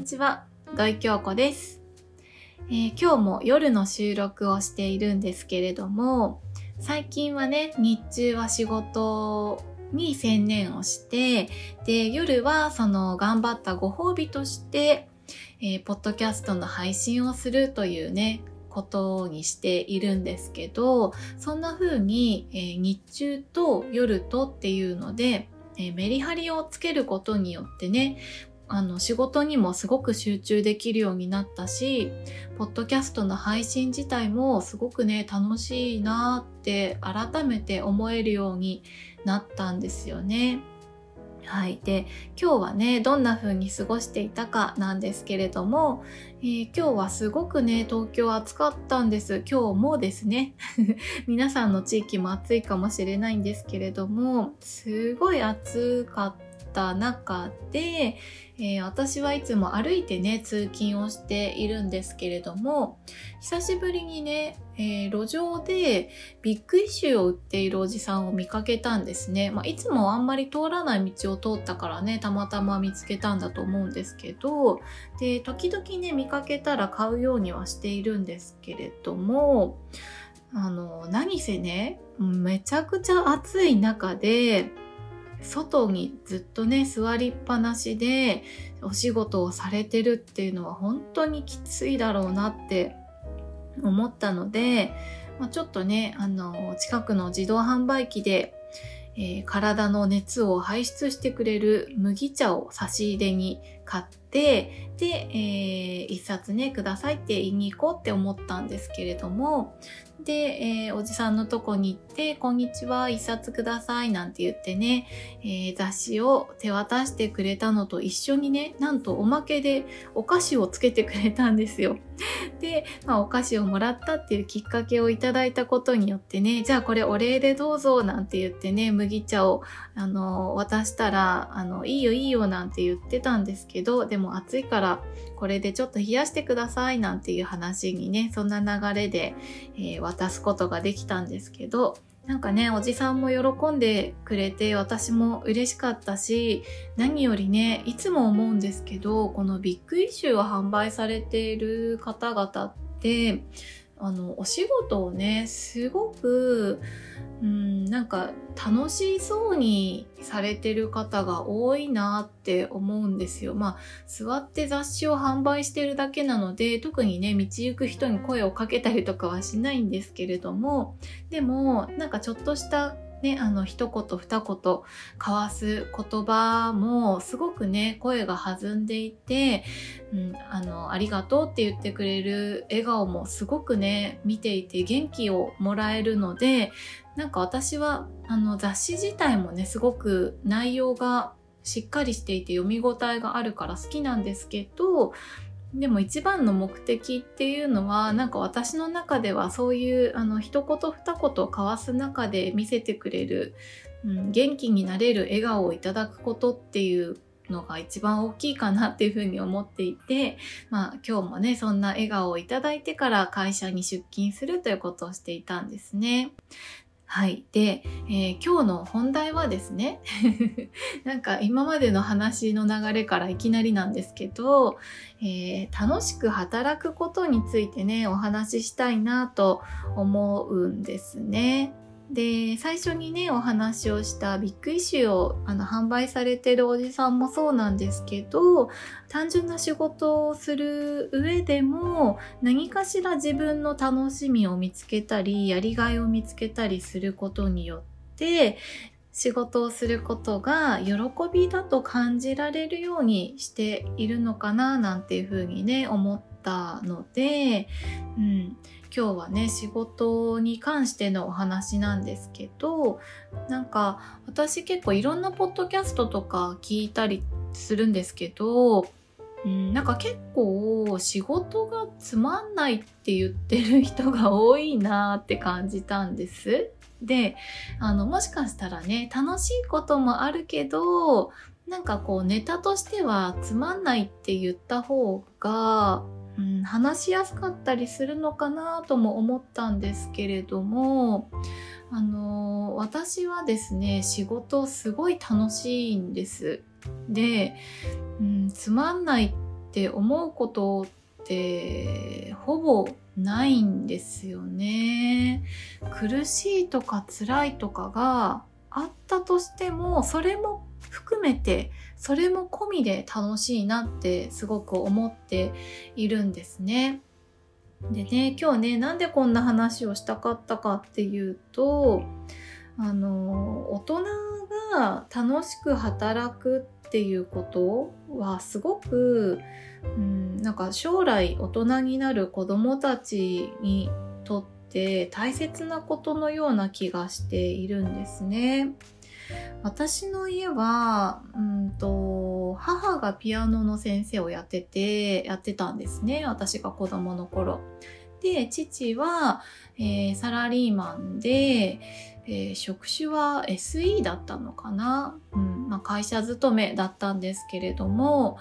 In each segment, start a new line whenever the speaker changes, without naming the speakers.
にちは、土井京子です、えー今日も夜の収録をしているんですけれども、最近はね、日中は仕事に専念をして、で、夜はその頑張ったご褒美として、えーポッドキャストの配信をするというね、ことにしているんですけど、そんな風に、えー日中と夜とっていうので、えメリハリをつけることによってね、あの仕事にもすごく集中できるようになったし、ポッドキャストの配信自体もすごくね、楽しいなって改めて思えるようになったんですよね。はい。で、今日はね、どんな風に過ごしていたかなんですけれども、えー今日はすごくね、東京暑かったんです。今日もですね。皆さんの地域も暑いかもしれないんですけれども、すごい暑かった中で、えー私はいつも歩いてね、通勤をしているんですけれども、久しぶりにね、えー路上でビッグイシューを売っているおじさんを見かけたんですね。まあ、いつもあんまり通らない道を通ったからね、たまたま見つけたんだと思うんですけど、で、時々ね、見かけたら買うようにはしているんですけれども、あの、何せね、めちゃくちゃ暑い中で、外にずっとね、座りっぱなしでお仕事をされてるっていうのは本当にきついだろうなって思ったので、まあ、ちょっとね、あの、近くの自動販売機で、えー体の熱を排出してくれる麦茶を差し入れに買って、で、えー一冊ね、くださいって言いに行こうって思ったんですけれども、で、えーおじさんのとこに行って、こんにちは、一冊くださいなんて言ってね、えー雑誌を手渡してくれたのと一緒にね、なんとおまけでお菓子をつけてくれたんですよ。で、まあ、お菓子をもらったっていうきっかけをいただいたことによってね、じゃあこれお礼でどうぞなんて言ってね、麦茶をあの渡したら、あの、いいよいいよなんて言ってたんですけど、でも暑いからこれでちょっと冷やしてくださいなんていう話にね、そんな流れで、えー渡すことができたんですけど、なんかね、おじさんも喜んでくれて、私も嬉しかったし、何よりね、いつも思うんですけど、このビッグイシューを販売されている方々って、あの、お仕事をね、すごく、うん、なんか楽しそうにされてる方が多いなって思うんですよ。まあ、座って雑誌を販売してるだけなので、特にね、道行く人に声をかけたりとかはしないんですけれども、でも、なんかちょっとしたね、あの、一言二言交わす言葉もすごくね、声が弾んでいて、うん、あの、ありがとうって言ってくれる笑顔もすごくね、見ていて元気をもらえるので、なんか私は、あの、雑誌自体もね、すごく内容がしっかりしていて読み応えがあるから好きなんですけど、でも一番の目的っていうのはなんか私の中ではそういうあの一言二言交わす中で見せてくれる、うん、元気になれる笑顔をいただくことっていうのが一番大きいかなっていうふうに思っていて、まあ今日もね、そんな笑顔をいただいてから会社に出勤するということをしていたんですね。はい。で、えー今日の本題はですね、なんか今までの話の流れからいきなりなんですけど、えー楽しく働くことについてね、お話ししたいなと思うんですね。で、最初にね、お話をしたビッグイシューをあの販売されてるおじさんもそうなんですけど、単純な仕事をする上でも、何かしら自分の楽しみを見つけたり、やりがいを見つけたりすることによって、仕事をすることが喜びだと感じられるようにしているのかななんていうふうにね思ったので、うん、今日はね仕事に関してのお話なんですけどなんか私結構いろんなポッドキャストとか聞いたりするんですけどうん、なんか結構仕事がつまんないって言ってる人が多いなって感じたんです。で、あの、もしかしたらね、楽しいこともあるけど、なんかこうネタとしてはつまんないって言った方が、うん、話しやすかったりするのかなとも思ったんですけれども、あの私はですね、仕事すごい楽しいんです。で、うん、つまんないって思うことってほぼないんですよね。苦しいとか辛いとかがあったとしてもそれも含めてそれも込みで楽しいなってすごく思っているんですね。でね今日ねなんでこんな話をしたかったかっていうとあの大人が楽しく働くっていうことはすごく、うん、なんか将来大人になる子どもたちにとってって大切なことのような気がしているんですね。私の家は、うんと、母がピアノの先生をやってて、やってたんですね。私が子供の頃。で、父は、えー、サラリーマンで、えー、職種は SE だったのかな、うんまあ、会社勤めだったんですけれども、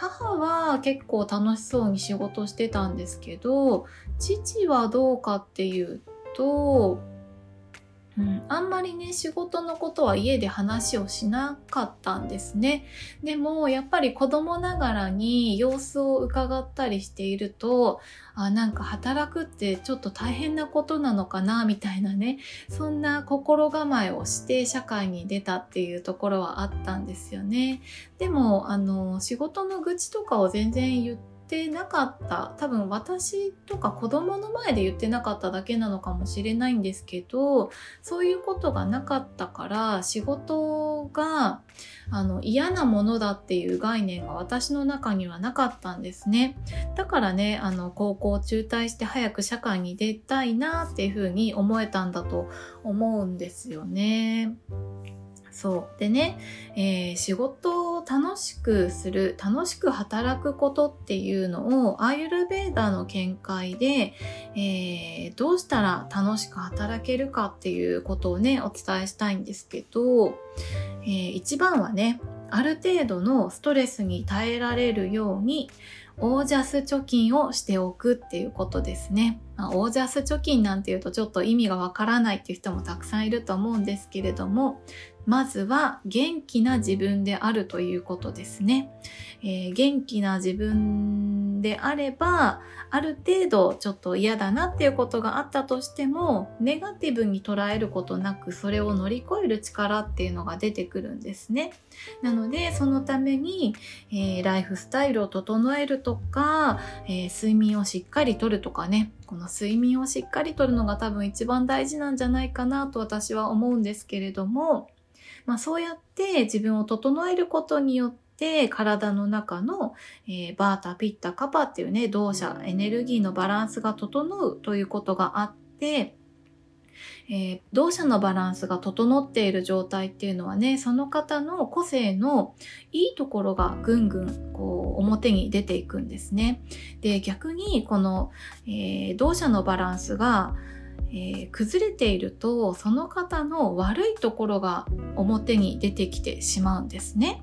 母は結構楽しそうに仕事してたんですけど、父はどうかっていうと、うん、あんまりね仕事のことは家で話をしなかったんですね。でもやっぱり子供ながらに様子を伺ったりしているとあなんか働くってちょっと大変なことなのかなみたいなねそんな心構えをして社会に出たっていうところはあったんですよね。でもあの仕事の愚痴とかを全然言ってってなかった多分私とか子供の前で言ってなかっただけなのかもしれないんですけどそういうことがなかったから仕事があの嫌なものだっていう概念が私の中にはなかったんですねだからねあの高校中退して早く社会に出たいなっていうふうに思えたんだと思うんですよね。そう。でね、えー、仕事を楽しくする、楽しく働くことっていうのを、アーユルベーダーの見解で、えー、どうしたら楽しく働けるかっていうことをね、お伝えしたいんですけど、えー、一番はね、ある程度のストレスに耐えられるように、オージャス貯金をしておくっていうことですね。まあ、オージャス貯金なんていうとちょっと意味がわからないっていう人もたくさんいると思うんですけれども、まずは元気な自分であるということですね。えー、元気な自分であれば、ある程度ちょっと嫌だなっていうことがあったとしても、ネガティブに捉えることなくそれを乗り越える力っていうのが出てくるんですね。なので、そのために、えー、ライフスタイルを整えるとか、えー、睡眠をしっかりとるとかね、この睡眠をしっかりとるのが多分一番大事なんじゃないかなと私は思うんですけれども、まあ、そうやって自分を整えることによって体の中の、えー、バータ、ピッタ、カパっていうね、動作、エネルギーのバランスが整うということがあって、えー、動作のバランスが整っている状態っていうのはね、その方の個性のいいところがぐんぐんこう表に出ていくんですね。で、逆にこの、えー、動作のバランスがえー、崩れているとその方の悪いところが表に出てきてしまうんですね。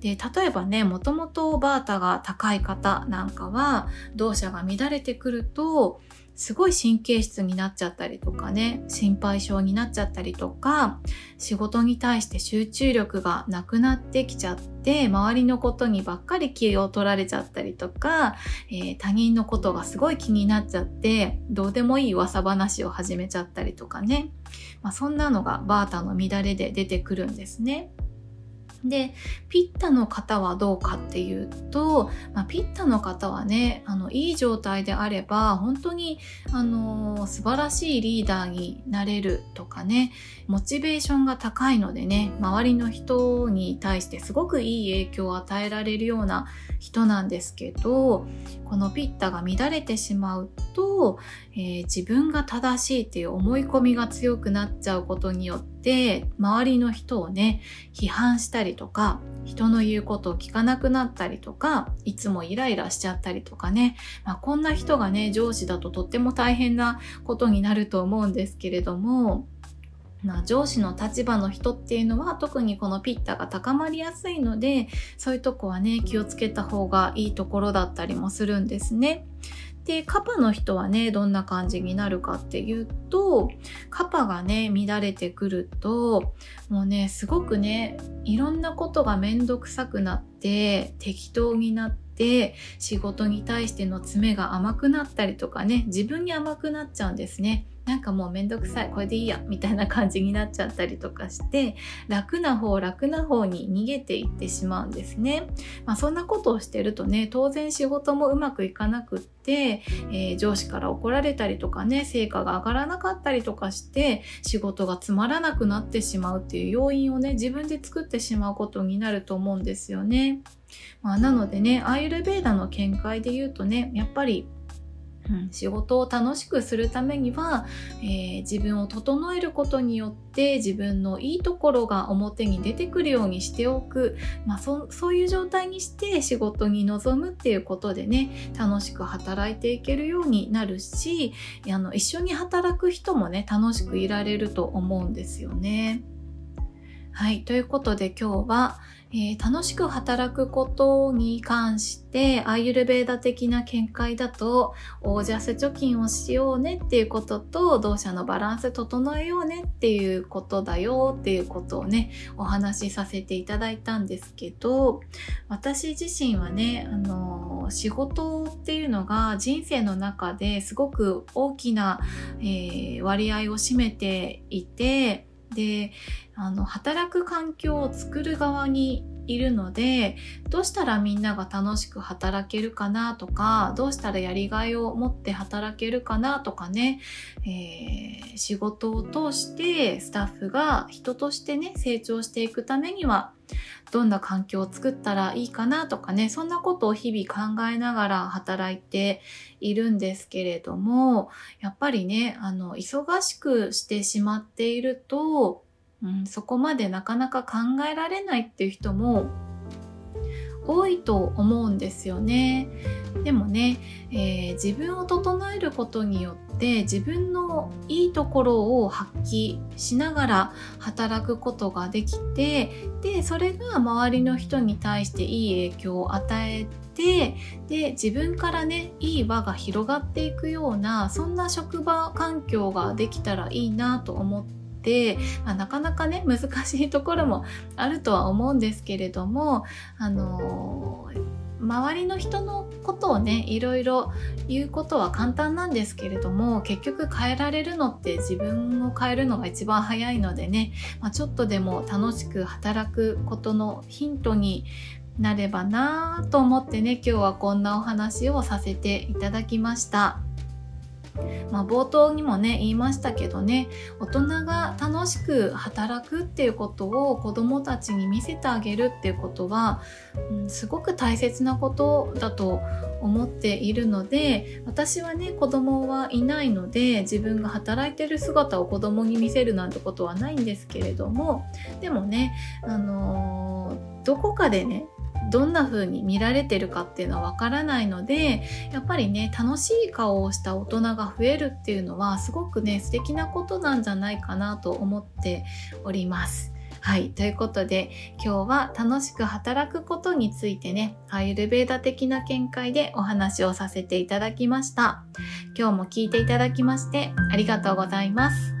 で例えばねもともとバータが高い方なんかは動作が乱れてくるとすごい神経質になっちゃったりとかね、心配性になっちゃったりとか、仕事に対して集中力がなくなってきちゃって、周りのことにばっかり気を取られちゃったりとか、えー、他人のことがすごい気になっちゃって、どうでもいい噂話を始めちゃったりとかね。まあ、そんなのがバータの乱れで出てくるんですね。で、ピッタの方はどうかっていうと、まあ、ピッタの方はね、あの、いい状態であれば、本当に、あの、素晴らしいリーダーになれるとかね、モチベーションが高いのでね、周りの人に対してすごくいい影響を与えられるような人なんですけど、このピッタが乱れてしまうと、えー、自分が正しいっていう思い込みが強くなっちゃうことによって、周りの人をね、批判したりとか、人の言うことを聞かなくなったりとか、いつもイライラしちゃったりとかね、まあ、こんな人がね、上司だととっても大変なことになると思うんですけれども、まあ、上司の立場の人っていうのは特にこのピッタが高まりやすいのでそういうとこはね気をつけた方がいいところだったりもするんですね。で、カパの人はね、どんな感じになるかっていうと、カパがね、乱れてくると、もうね、すごくね、いろんなことがめんどくさくなって、適当になって、って仕事に対しての詰めが甘くなったりとかね自分に甘くなっちゃうんですね。なんかもうめんどくさいこれでいいやみたいな感じになっちゃったりとかして楽な方楽な方に逃げていってしまうんですね。まあ、そんなことをしてるとね当然仕事もうまくいかなくって、えー、上司から怒られたりとかね成果が上がらなかったりとかして仕事がつまらなくなってしまうっていう要因をね自分で作ってしまうことになると思うんですよね。まあ、なのでねアイルベーダの見解で言うとねやっぱりうん、仕事を楽しくするためには、えー、自分を整えることによって自分のいいところが表に出てくるようにしておく、まあ、そそういう状態にして仕事に臨むっていうことでね楽しく働いていけるようになるしあの一緒に働く人もね楽しくいられると思うんですよね。はい。ということで今日は、えー、楽しく働くことに関してアイユルベーダ的な見解だとオージャス貯金をしようねっていうことと同社のバランス整えようねっていうことだよっていうことをねお話しさせていただいたんですけど私自身はねあの仕事っていうのが人生の中ですごく大きな、えー、割合を占めていてであの働く環境を作る側にいるのでどうしたらみんなが楽しく働けるかなとかどうしたらやりがいを持って働けるかなとかね、えー、仕事を通してスタッフが人としてね成長していくためにはどんな環境を作ったらいいかなとかねそんなことを日々考えながら働いているんですけれどもやっぱりねあの忙しくしてしまっているとうん、そこまでなかなか考えられないっていう人も多いと思うんですよね。でもね、えー、自分を整えることによって自分のいいところを発揮しながら働くことができてでそれが周りの人に対していい影響を与えてで自分からねいい輪が広がっていくようなそんな職場環境ができたらいいなと思って、まあ、なかなかね難しいところもあるとは思うんですけれどもあの周りの人のことをねいろいろ言うことは簡単なんですけれども結局変えられるのって自分を変えるのが一番早いのでね、まあ、ちょっとでも楽しく働くことのヒントになればなと思ってね今日はこんなお話をさせていただきました。まあ、冒頭にもね言いましたけどね大人が楽しく働くっていうことを子どもたちに見せてあげるっていうことは、うん、すごく大切なことだと思っているので私はね子供はいないので自分が働いてる姿を子供に見せるなんてことはないんですけれどもでもねあのー、どこかでねどんな風に見られてるかっていうのはわからないのでやっぱりね楽しい顔をした大人が増えるっていうのはすごくね素敵なことなんじゃないかなと思っております。はい。ということで、今日は楽しく働くことについてね、アイルベーダ的な見解でお話をさせていただきました。今日も聞いていただきましてありがとうございます。